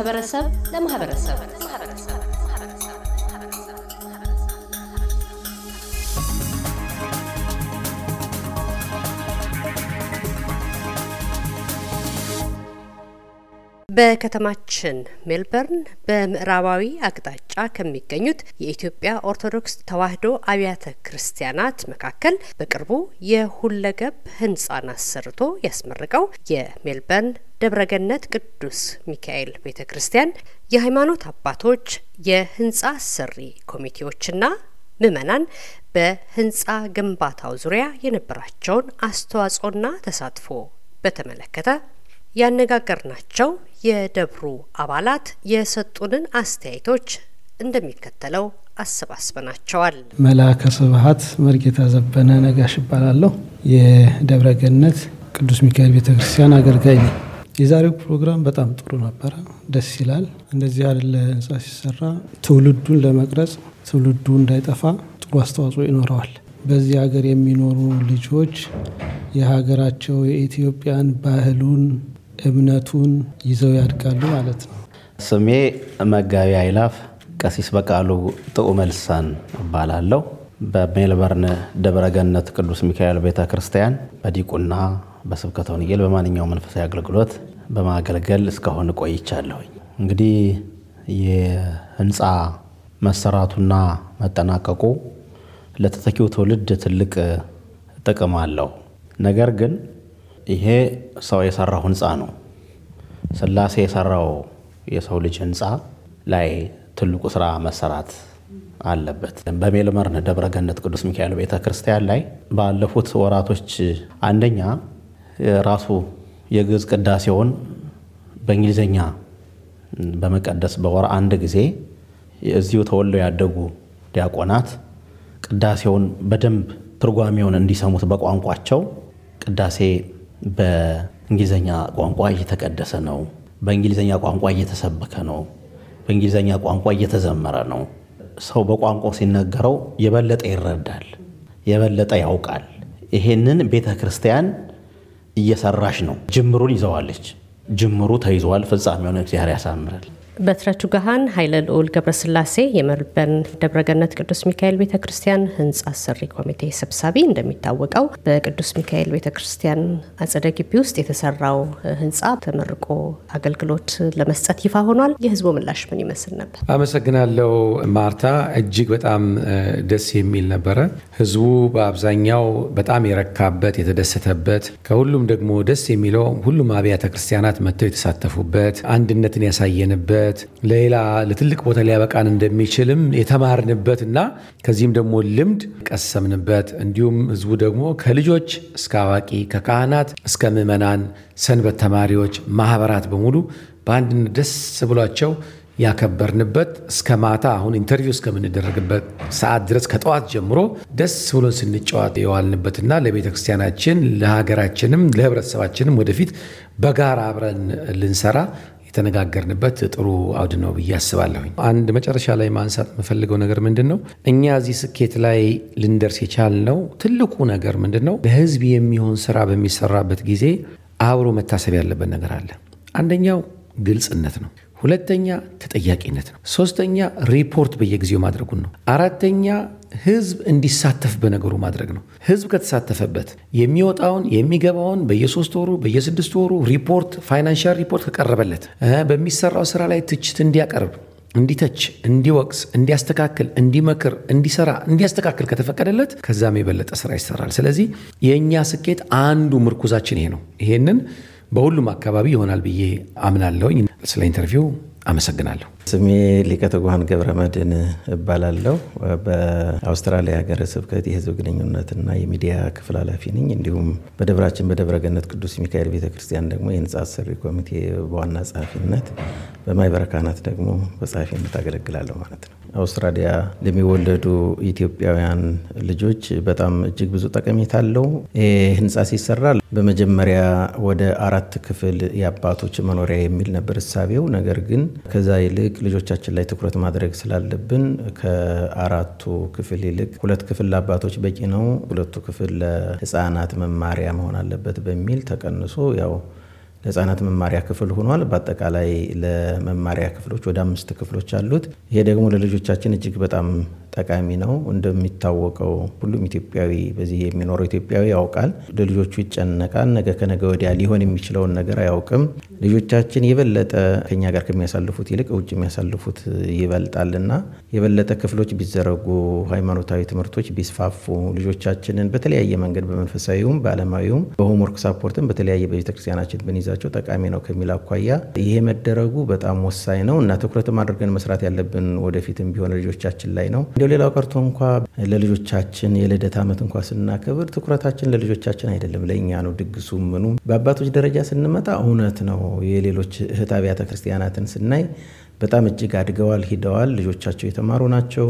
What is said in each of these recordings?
ከማህበረሰብ ለማህበረሰብ። በከተማችን ሜልበርን በምዕራባዊ አቅጣጫ ከሚገኙት የኢትዮጵያ ኦርቶዶክስ ተዋሕዶ አብያተ ክርስቲያናት መካከል በቅርቡ የሁለገብ ሕንጻን አሰርቶ ያስመረቀው የሜልበርን ደብረገነት ቅዱስ ሚካኤል ቤተ ክርስቲያን የሃይማኖት አባቶች፣ የህንጻ አሰሪ ኮሚቴዎችና ምዕመናን በህንጻ ግንባታው ዙሪያ የነበራቸውን አስተዋጽኦና ተሳትፎ በተመለከተ ያነጋገርናቸው የደብሩ አባላት የሰጡንን አስተያየቶች እንደሚከተለው አሰባስበናቸዋል። መልአከ ስብሐት መርጌታ ዘበነ ነጋሽ እባላለሁ። የደብረ ገነት ቅዱስ ሚካኤል ቤተ ክርስቲያን አገልጋይ ነኝ። የዛሬው ፕሮግራም በጣም ጥሩ ነበረ፣ ደስ ይላል። እንደዚህ ያለ ህንፃ ሲሰራ ትውልዱን ለመቅረጽ ትውልዱ እንዳይጠፋ ጥሩ አስተዋጽኦ ይኖረዋል። በዚህ ሀገር የሚኖሩ ልጆች የሀገራቸው የኢትዮጵያን ባህሉን እምነቱን ይዘው ያድጋሉ ማለት ነው። ስሜ መጋቢ አይላፍ ቀሲስ በቃሉ ጥዑመ ልሳን እባላለሁ። በሜልበርን ደብረገነት ቅዱስ ሚካኤል ቤተ ክርስቲያን በዲቁና በስብከተ ወንጌል በማንኛውም መንፈሳዊ አገልግሎት በማገልገል እስካሁን ቆይቻለሁኝ። እንግዲህ የህንፃ መሰራቱና መጠናቀቁ ለተተኪው ትውልድ ትልቅ ጥቅም አለው። ነገር ግን ይሄ ሰው የሰራው ህንፃ ነው። ስላሴ የሰራው የሰው ልጅ ህንፃ ላይ ትልቁ ስራ መሰራት አለበት። በሜልበርን ደብረገነት ቅዱስ ሚካኤል ቤተ ክርስቲያን ላይ ባለፉት ወራቶች አንደኛ ራሱ የግዕዝ ቅዳሴውን በእንግሊዝኛ በመቀደስ በወር አንድ ጊዜ እዚሁ ተወልደው ያደጉ ዲያቆናት ቅዳሴውን በደንብ ትርጓሜውን እንዲሰሙት በቋንቋቸው ቅዳሴ በእንግሊዝኛ ቋንቋ እየተቀደሰ ነው፣ በእንግሊዝኛ ቋንቋ እየተሰበከ ነው፣ በእንግሊዝኛ ቋንቋ እየተዘመረ ነው። ሰው በቋንቋው ሲነገረው የበለጠ ይረዳል፣ የበለጠ ያውቃል። ይሄንን ቤተ ክርስቲያን እየሰራች ነው። ጅምሩን ይዘዋለች። ጅምሩ ተይዘዋል። ፍጻሜውን እግዚአብሔር ያሳምራል። በትረቱ ገሃን ኃይለ ልዑል ገብረስላሴ የሜልበርን ደብረገነት ቅዱስ ሚካኤል ቤተ ክርስቲያን ህንጻ አሰሪ ኮሚቴ ሰብሳቢ፣ እንደሚታወቀው በቅዱስ ሚካኤል ቤተ ክርስቲያን አጸደ ግቢ ውስጥ የተሰራው ህንጻ ተመርቆ አገልግሎት ለመስጠት ይፋ ሆኗል። የህዝቡ ምላሽ ምን ይመስል ነበር? አመሰግናለሁ ማርታ። እጅግ በጣም ደስ የሚል ነበረ። ህዝቡ በአብዛኛው በጣም የረካበት የተደሰተበት፣ ከሁሉም ደግሞ ደስ የሚለው ሁሉም አብያተ ክርስቲያናት መጥተው የተሳተፉበት አንድነትን ያሳየንበት ለሌላ ለትልቅ ቦታ ሊያበቃን እንደሚችልም የተማርንበት እና ከዚህም ደግሞ ልምድ ቀሰምንበት። እንዲሁም ህዝቡ ደግሞ ከልጆች እስከ አዋቂ ከካህናት እስከ ምዕመናን፣ ሰንበት ተማሪዎች፣ ማህበራት በሙሉ በአንድነት ደስ ብሏቸው ያከበርንበት እስከ ማታ አሁን interview እስከምንደረግበት ሰዓት ድረስ ከጠዋት ጀምሮ ደስ ብሎን ስንጫወት የዋልንበትና ለቤተ ክርስቲያናችን ለሀገራችንም ለህብረተሰባችንም ወደፊት በጋራ አብረን ልንሰራ የተነጋገርንበት ጥሩ አውድ ነው ብዬ አስባለሁኝ። አንድ መጨረሻ ላይ ማንሳት የምፈልገው ነገር ምንድን ነው? እኛ እዚህ ስኬት ላይ ልንደርስ የቻልነው ትልቁ ነገር ምንድን ነው? ለህዝብ የሚሆን ስራ በሚሰራበት ጊዜ አብሮ መታሰብ ያለበት ነገር አለ። አንደኛው ግልጽነት ነው። ሁለተኛ ተጠያቂነት ነው። ሶስተኛ ሪፖርት በየጊዜው ማድረጉን ነው። አራተኛ ህዝብ እንዲሳተፍ በነገሩ ማድረግ ነው። ህዝብ ከተሳተፈበት የሚወጣውን የሚገባውን በየሶስት ወሩ በየስድስት ወሩ ሪፖርት financial report ከቀረበለት በሚሰራው ስራ ላይ ትችት እንዲያቀርብ እንዲተች፣ እንዲወቅስ፣ እንዲያስተካክል፣ እንዲመክር፣ እንዲሰራ፣ እንዲያስተካክል ከተፈቀደለት ከዛም የበለጠ ስራ ይሰራል። ስለዚህ የእኛ ስኬት አንዱ ምርኩዛችን ይሄ ነው። ይሄንን በሁሉም አካባቢ ይሆናል ብዬ አምናለሁኝ። ስለ interview አመሰግናለሁ። ስሜ ሊቀ ትጉሃን ገብረ መድህን እባላለሁ። በአውስትራሊያ ሀገረ ስብከት የህዝብ ግንኙነትና የሚዲያ ክፍል ኃላፊ ነኝ። እንዲሁም በደብራችን በደብረ ገነት ቅዱስ ሚካኤል ቤተክርስቲያን ደግሞ የህንፃ አሰሪ ኮሚቴ በዋና ጸሐፊነት፣ በማህበረ ካህናት ደግሞ በጸሐፊነት አገለግላለሁ ማለት ነው። አውስትራሊያ ለሚወለዱ ኢትዮጵያውያን ልጆች በጣም እጅግ ብዙ ጠቀሜታ አለው። ህንፃ ሲሰራ በመጀመሪያ ወደ አራት ክፍል የአባቶች መኖሪያ የሚል ነበር እሳቤው። ነገር ግን ከዛ ይልቅ ልጆቻችን ላይ ትኩረት ማድረግ ስላለብን ከአራቱ ክፍል ይልቅ ሁለት ክፍል ለአባቶች በቂ ነው፣ ሁለቱ ክፍል ለሕፃናት መማሪያ መሆን አለበት በሚል ተቀንሶ ያው ለህፃናት መማሪያ ክፍል ሆኗል። በአጠቃላይ ለመማሪያ ክፍሎች ወደ አምስት ክፍሎች አሉት። ይሄ ደግሞ ለልጆቻችን እጅግ በጣም ጠቃሚ ነው። እንደሚታወቀው ሁሉም ኢትዮጵያዊ በዚህ የሚኖረው ኢትዮጵያዊ ያውቃል። ለልጆቹ ይጨነቃል። ነገ ከነገ ወዲያ ሊሆን የሚችለውን ነገር አያውቅም። ልጆቻችን የበለጠ ከኛ ጋር ከሚያሳልፉት ይልቅ ውጭ የሚያሳልፉት ይበልጣልና የበለጠ ክፍሎች ቢዘረጉ፣ ሃይማኖታዊ ትምህርቶች ቢስፋፉ፣ ልጆቻችንን በተለያየ መንገድ በመንፈሳዊውም በዓለማዊውም በሆምወርክ ሳፖርትም በተለያየ በቤተክርስቲያናችን ብንይዛቸው ጠቃሚ ነው ከሚል አኳያ ይሄ መደረጉ በጣም ወሳኝ ነው እና ትኩረትም አድርገን መስራት ያለብን ወደፊትም ቢሆን ልጆቻችን ላይ ነው። እንዲያው ሌላው ቀርቶ እንኳ ለልጆቻችን የልደት ዓመት እንኳ ስናከብር ትኩረታችን ለልጆቻችን አይደለም፣ ለእኛ ነው። ድግሱ ምኑ በአባቶች ደረጃ ስንመጣ እውነት ነው። የሌሎች እህት አብያተ ክርስቲያናትን ስናይ በጣም እጅግ አድገዋል፣ ሂደዋል። ልጆቻቸው የተማሩ ናቸው።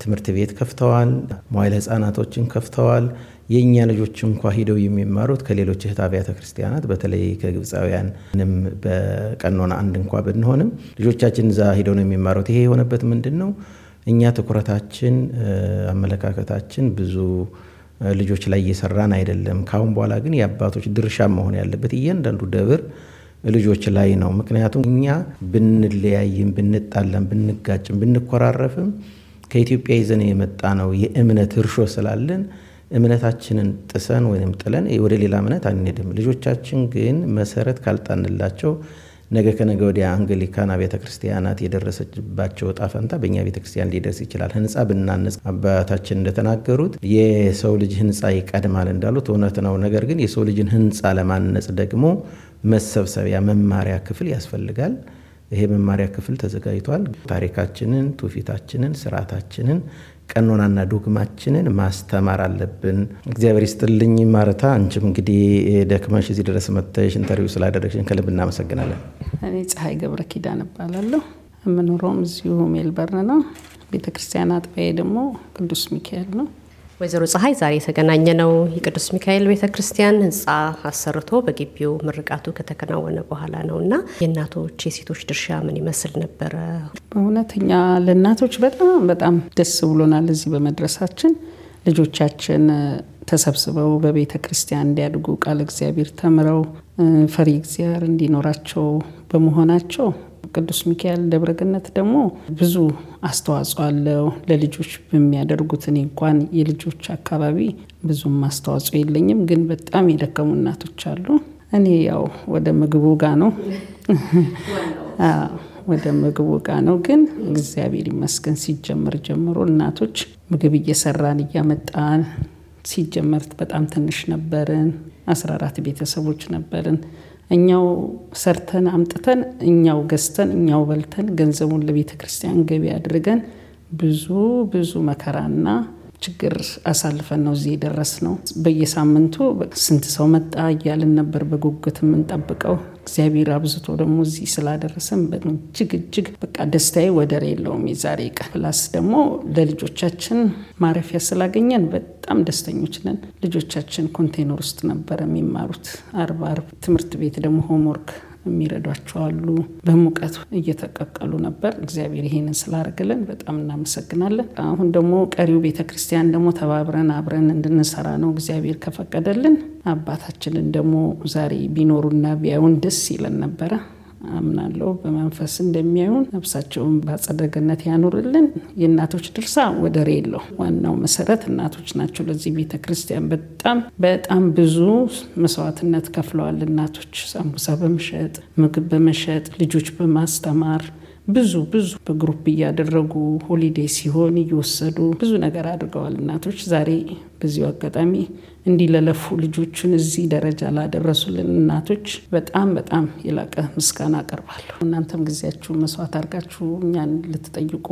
ትምህርት ቤት ከፍተዋል። መዋዕለ ሕፃናቶችን ከፍተዋል። የእኛ ልጆች እንኳ ሂደው የሚማሩት ከሌሎች እህት አብያተ ክርስቲያናት በተለይ ከግብፃውያን ምንም በቀኖና አንድ እንኳ ብንሆንም ልጆቻችን እዛ ሂደው ነው የሚማሩት። ይሄ የሆነበት ምንድን ነው? እኛ ትኩረታችን፣ አመለካከታችን ብዙ ልጆች ላይ እየሰራን አይደለም። ካሁን በኋላ ግን የአባቶች ድርሻ መሆን ያለበት እያንዳንዱ ደብር ልጆች ላይ ነው። ምክንያቱም እኛ ብንለያይም፣ ብንጣላም፣ ብንጋጭም፣ ብንኮራረፍም ከኢትዮጵያ ይዘን የመጣ ነው የእምነት እርሾ ስላለን እምነታችንን ጥሰን ወይም ጥለን ወደ ሌላ እምነት አንሄድም። ልጆቻችን ግን መሰረት ካልጣንላቸው ነገ ከነገ ወዲያ አንግሊካን አብያተ ክርስቲያናት የደረሰባቸው እጣ ፈንታ በእኛ ቤተ ክርስቲያን ሊደርስ ይችላል። ህንፃ ብናነጽ አባታችን እንደተናገሩት የሰው ልጅ ህንፃ ይቀድማል እንዳሉት እውነት ነው። ነገር ግን የሰው ልጅን ህንፃ ለማነጽ ደግሞ መሰብሰቢያ መማሪያ ክፍል ያስፈልጋል። ይሄ መማሪያ ክፍል ተዘጋጅቷል። ታሪካችንን፣ ትውፊታችንን፣ ስርዓታችንን ቀኖናና ዶግማችንን ማስተማር አለብን። እግዚአብሔር ይስጥልኝ ማረታ። አንቺም እንግዲህ ደክመሽ እዚህ ድረስ መጥተሽ interview ስላደረግሽን ከልብ እናመሰግናለን። እኔ ፀሐይ ገብረ ኪዳን እባላለሁ። የምኖረውም እዚሁ ሜልበርን ነው። ቤተክርስቲያን አጥቢያዬ ደግሞ ቅዱስ ሚካኤል ነው። ወይዘሮ ፀሐይ ዛሬ የተገናኘነው የቅዱስ ሚካኤል ቤተ ክርስቲያን ህንፃ አሰርቶ በግቢው ምርቃቱ ከተከናወነ በኋላ ነው እና የእናቶች የሴቶች ድርሻ ምን ይመስል ነበረ? በእውነተኛ ለእናቶች በጣም በጣም ደስ ብሎናል እዚህ በመድረሳችን። ልጆቻችን ተሰብስበው በቤተ ክርስቲያን እንዲያድጉ ቃል እግዚአብሔር ተምረው ፈሪ እግዚአብሔር እንዲኖራቸው በመሆናቸው ቅዱስ ሚካኤል ደብረገነት ደግሞ ብዙ አስተዋጽኦ አለው ለልጆች በሚያደርጉት። እኔ እንኳን የልጆች አካባቢ ብዙም አስተዋጽኦ የለኝም፣ ግን በጣም የደከሙ እናቶች አሉ። እኔ ያው ወደ ምግቡ ጋ ነው ወደ ምግቡ ጋ ነው። ግን እግዚአብሔር ይመስገን ሲጀመር ጀምሮ እናቶች ምግብ እየሰራን እያመጣን ሲጀመር በጣም ትንሽ ነበርን። አስራ አራት ቤተሰቦች ነበርን። እኛው ሰርተን አምጥተን እኛው ገዝተን እኛው በልተን ገንዘቡን ለቤተ ክርስቲያን ገቢ አድርገን ብዙ ብዙ መከራና ችግር አሳልፈን ነው እዚህ የደረስነው። በየሳምንቱ ስንት ሰው መጣ እያልን ነበር በጉጉት የምንጠብቀው። እግዚአብሔር አብዝቶ ደግሞ እዚህ ስላደረሰን እጅግ እጅግ በቃ ደስታዬ ወደር የለውም። የዛሬ ቀን plus ደግሞ ለልጆቻችን ማረፊያ ስላገኘን በጣም ደስተኞች ነን። ልጆቻችን ኮንቴነር ውስጥ ነበር የሚማሩት። አርብ አርብ ትምህርት ቤት ደግሞ homework የሚረዷቸው አሉ። በሙቀት እየተቀቀሉ ነበር። እግዚአብሔር ይሄንን ስላደረገልን በጣም እናመሰግናለን። አሁን ደግሞ ቀሪው ቤተ ክርስቲያን ደግሞ ተባብረን አብረን እንድንሰራ ነው እግዚአብሔር ከፈቀደልን። አባታችንን ደግሞ ዛሬ ቢኖሩና ቢያዩን ደስ ይለን ነበረ። አምናለሁ በመንፈስ እንደሚያዩን ነፍሳቸውን በአጸደ ገነት ያኑርልን። የእናቶች ድርሻ ወደር የለው። ዋናው መሰረት እናቶች ናቸው። ለዚህ ቤተ ክርስቲያን በጣም በጣም ብዙ መስዋዕትነት ከፍለዋል እናቶች ሳምቡሳ በመሸጥ ምግብ በመሸጥ ልጆች በማስተማር ብዙ ብዙ በ group እያደረጉ holiday ሲሆን እየወሰዱ ብዙ ነገር አድርገዋል እናቶች። ዛሬ በዚሁ አጋጣሚ እንዲህ ለለፉ ልጆቹን እዚህ ደረጃ ላደረሱልን እናቶች በጣም በጣም የላቀ ምስጋና አቀርባለሁ። እናንተም ጊዜያችሁ መስዋዕት አድርጋችሁ እኛን ልትጠይቁ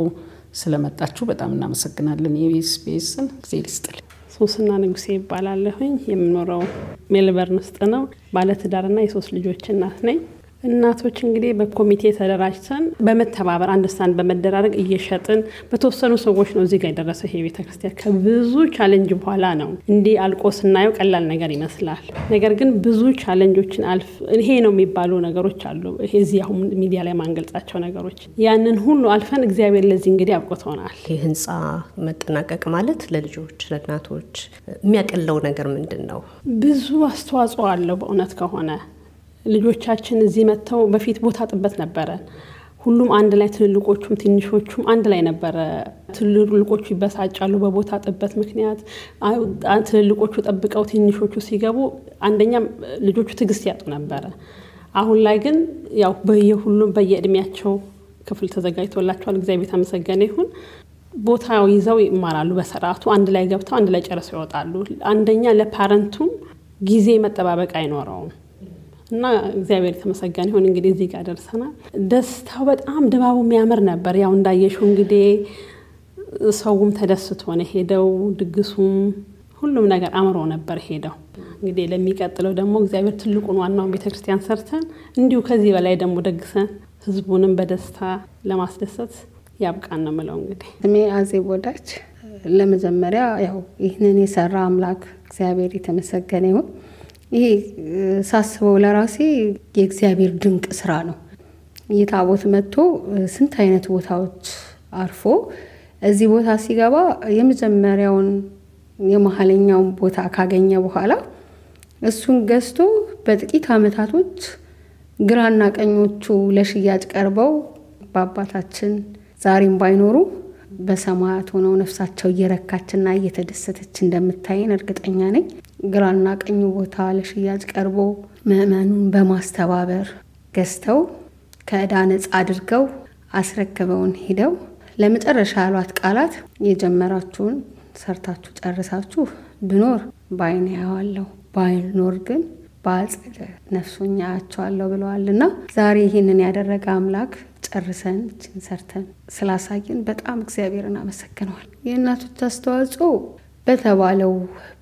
ስለመጣችሁ በጣም እናመሰግናለን። የኤስቢኤስን እግዜር ይስጥልን። ሶስና ንጉሴ እባላለሁኝ። የምኖረው ሜልበርን ውስጥ ነው። ባለትዳርና የሶስት ልጆች እናት ነኝ። እናቶች እንግዲህ በኮሚቴ ተደራጅተን በመተባበር understand በመደራረግ እየሸጥን በተወሰኑ ሰዎች ነው እዚህ ጋር የደረሰው ይሄ ቤተክርስቲያን። ከብዙ challenge በኋላ ነው። እንዲህ አልቆ ስናየው ቀላል ነገር ይመስላል። ነገር ግን ብዙ challenge ኦችን አልፍ ይሄ ነው የሚባሉ ነገሮች አሉ። ይሄ እዚህ አሁን ሚዲያ ላይ ማንገልጻቸው ነገሮች ያንን ሁሉ አልፈን እግዚአብሔር ለዚህ እንግዲህ አብቅቶናል። ይህ ህንፃ መጠናቀቅ ማለት ለልጆች ለእናቶች የሚያቀለው ነገር ምንድን ነው? ብዙ አስተዋጽኦ አለው በእውነት ከሆነ ልጆቻችን እዚህ መጥተው በፊት ቦታ ጥበት ነበረን። ሁሉም አንድ ላይ ትልልቆቹም ትንሾቹም አንድ ላይ ነበረ። ትልልቆቹ ይበሳጫሉ በቦታ ጥበት ምክንያት። ትልልቆቹ ጠብቀው ትንሾቹ ሲገቡ አንደኛም ልጆቹ ትዕግስት ያጡ ነበረ። አሁን ላይ ግን ያው በየሁሉም በየእድሜያቸው ክፍል ተዘጋጅቶላቸዋል። እግዚአብሔር የተመሰገነ ይሁን። ቦታው ይዘው ይማራሉ በስርዓቱ አንድ ላይ ገብተው አንድ ላይ ጨርሰው ይወጣሉ። አንደኛ ለፓረንቱም ጊዜ መጠባበቅ አይኖረውም። እና እግዚአብሔር የተመሰገነ ይሁን እንግዲህ እዚህ ጋር ደርሰናል። ደስታው በጣም ድባቡ የሚያምር ነበር። ያው እንዳየሽው እንግዲህ ሰውም ተደስቶ ነው ሄደው፣ ድግሱም ሁሉም ነገር አምሮ ነበር ሄደው። እንግዲህ ለሚቀጥለው ደግሞ እግዚአብሔር ትልቁን ዋናውን ቤተክርስቲያን ሰርተን እንዲሁ ከዚህ በላይ ደግሞ ደግሰን ህዝቡንም በደስታ ለማስደሰት ያብቃን ነው ምለው። እንግዲህ ስሜ አዜብ ወዳጅ። ለመጀመሪያ ያው ይህንን የሰራ አምላክ እግዚአብሔር የተመሰገነ ይሁን። ይሄ ሳስበው ለራሴ የእግዚአብሔር ድንቅ ስራ ነው። ይህ ታቦት መጥቶ ስንት አይነት ቦታዎች አርፎ እዚህ ቦታ ሲገባ የመጀመሪያውን የመሀለኛውን ቦታ ካገኘ በኋላ እሱን ገዝቶ በጥቂት አመታቶች ግራና ቀኞቹ ለሽያጭ ቀርበው በአባታችን ዛሬም ባይኖሩ በሰማያት ሆነው ነፍሳቸው እየረካችና እየተደሰተች እንደምታየን እርግጠኛ ነኝ። ግራና ቀኙ ቦታ ለሽያጭ ቀርቦ ምዕመኑን በማስተባበር ገዝተው ከዕዳ ነፃ አድርገው አስረክበውን ሄደው ለመጨረሻ ያሏት ቃላት የጀመራችሁን ሰርታችሁ ጨርሳችሁ ብኖር በዓይኔ አየዋለሁ ባይኖር ግን በአጸደ ነፍሱኛ አያቸዋለሁ ብለዋል እና ዛሬ ይህንን ያደረገ አምላክ ጨርሰን እችን ሰርተን ስላሳየን በጣም እግዚአብሔርን አመሰግነዋል። የእናቶች አስተዋጽኦ በተባለው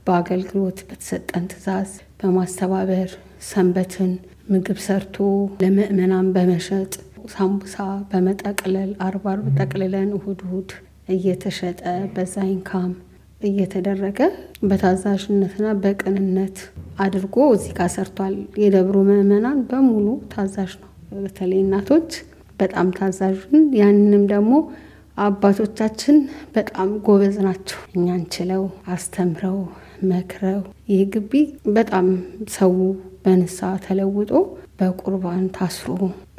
በአገልግሎት በተሰጠን ትዕዛዝ በማስተባበር ሰንበትን ምግብ ሰርቶ ለምእመናን በመሸጥ ሳምቡሳ በመጠቅለል አርብ አርብ ጠቅልለን እሁድ እሁድ እየተሸጠ በዛ ኢንካም እየተደረገ በታዛዥነትና በቅንነት አድርጎ እዚህ ጋር ሰርቷል። የደብሩ ምዕመናን በሙሉ ታዛዥ ነው። በተለይ እናቶች በጣም ታዛዥን ያንንም ደግሞ አባቶቻችን በጣም ጎበዝ ናቸው። እኛን ችለው አስተምረው መክረው ይህ ግቢ በጣም ሰው በንስሐ ተለውጦ በቁርባን ታስሮ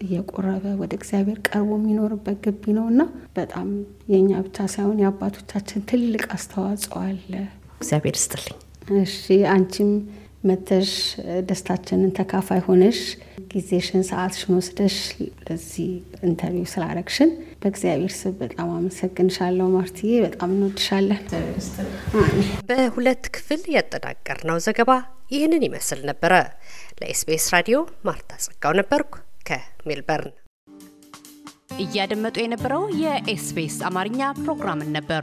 እየቆረበ ወደ እግዚአብሔር ቀርቦ የሚኖርበት ግቢ ነው እና በጣም የእኛ ብቻ ሳይሆን የአባቶቻችን ትልቅ አስተዋጽኦ አለ። እግዚአብሔር ይስጥልኝ። እሺ አንቺም መተሽ ደስታችንን ተካፋይ ሆነሽ ጊዜሽን ሰዓትሽን ወስደሽ ለዚህ interview ስላረግሽን በእግዚአብሔር ስም በጣም አመሰግንሻለሁ ማርትዬ። በጣም እንወድሻለን። በሁለት ክፍል ያጠናቀርነው ዘገባ ይህንን ይመስል ነበረ። ለኤስቢኤስ ራዲዮ ማርታ ጸጋው ነበርኩ ከሜልበርን። እያደመጡ የነበረው የኤስቢኤስ አማርኛ ፕሮግራምን ነበር።